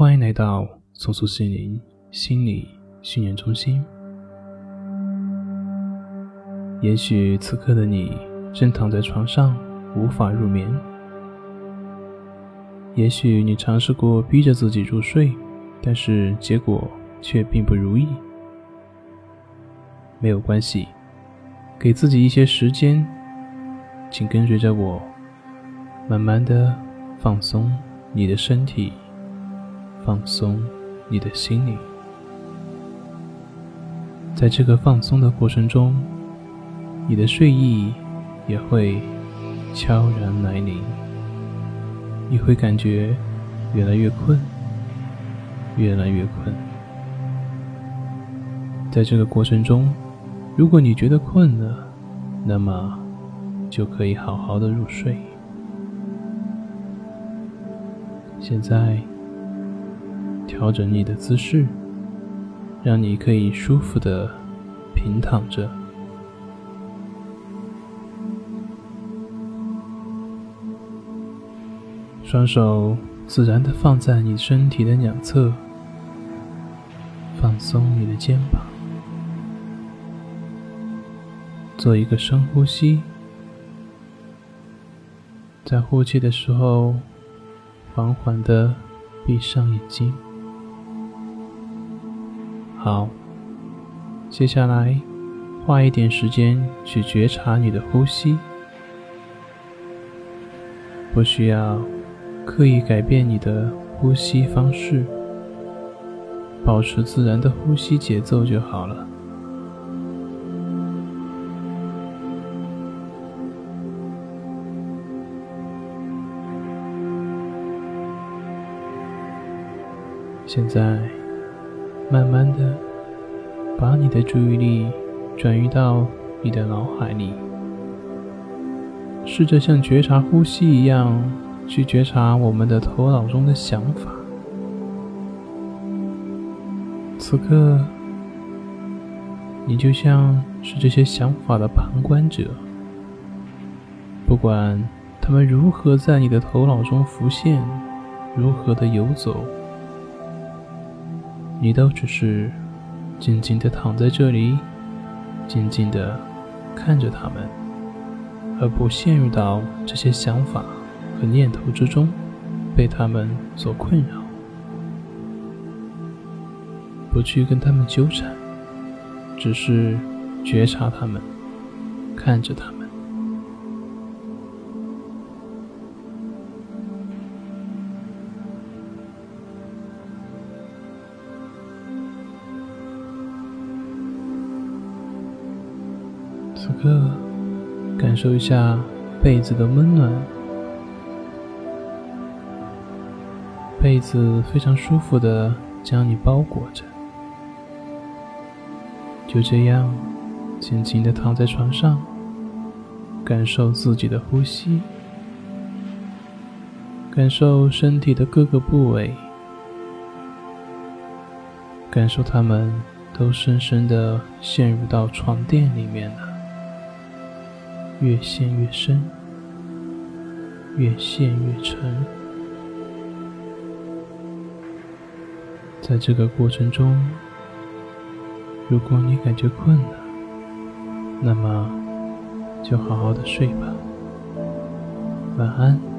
欢迎来到松树心灵心理训练中心。也许此刻的你正躺在床上无法入眠，也许你尝试过逼着自己入睡，但是结果却并不如意。没有关系，给自己一些时间，请跟随着我，慢慢的放松你的身体。放松你的心灵，在这个放松的过程中，你的睡意也会悄然来临。你会感觉越来越困，越来越困。在这个过程中，如果你觉得困了，那么就可以好好的入睡。现在。调整你的姿势，让你可以舒服的平躺着，双手自然的放在你身体的两侧，放松你的肩膀，做一个深呼吸，在呼气的时候，缓缓的闭上眼睛。好，接下来花一点时间去觉察你的呼吸，不需要刻意改变你的呼吸方式，保持自然的呼吸节奏就好了。现在。慢慢的，把你的注意力转移到你的脑海里，试着像觉察呼吸一样去觉察我们的头脑中的想法。此刻，你就像是这些想法的旁观者，不管他们如何在你的头脑中浮现，如何的游走。你都只是静静的躺在这里，静静的看着他们，而不陷入到这些想法和念头之中，被他们所困扰，不去跟他们纠缠，只是觉察他们，看着他们。感受一下被子的温暖，被子非常舒服的将你包裹着。就这样，静静的躺在床上，感受自己的呼吸，感受身体的各个部位，感受它们都深深的陷入到床垫里面了。越陷越深，越陷越沉。在这个过程中，如果你感觉困了，那么就好好的睡吧。晚安。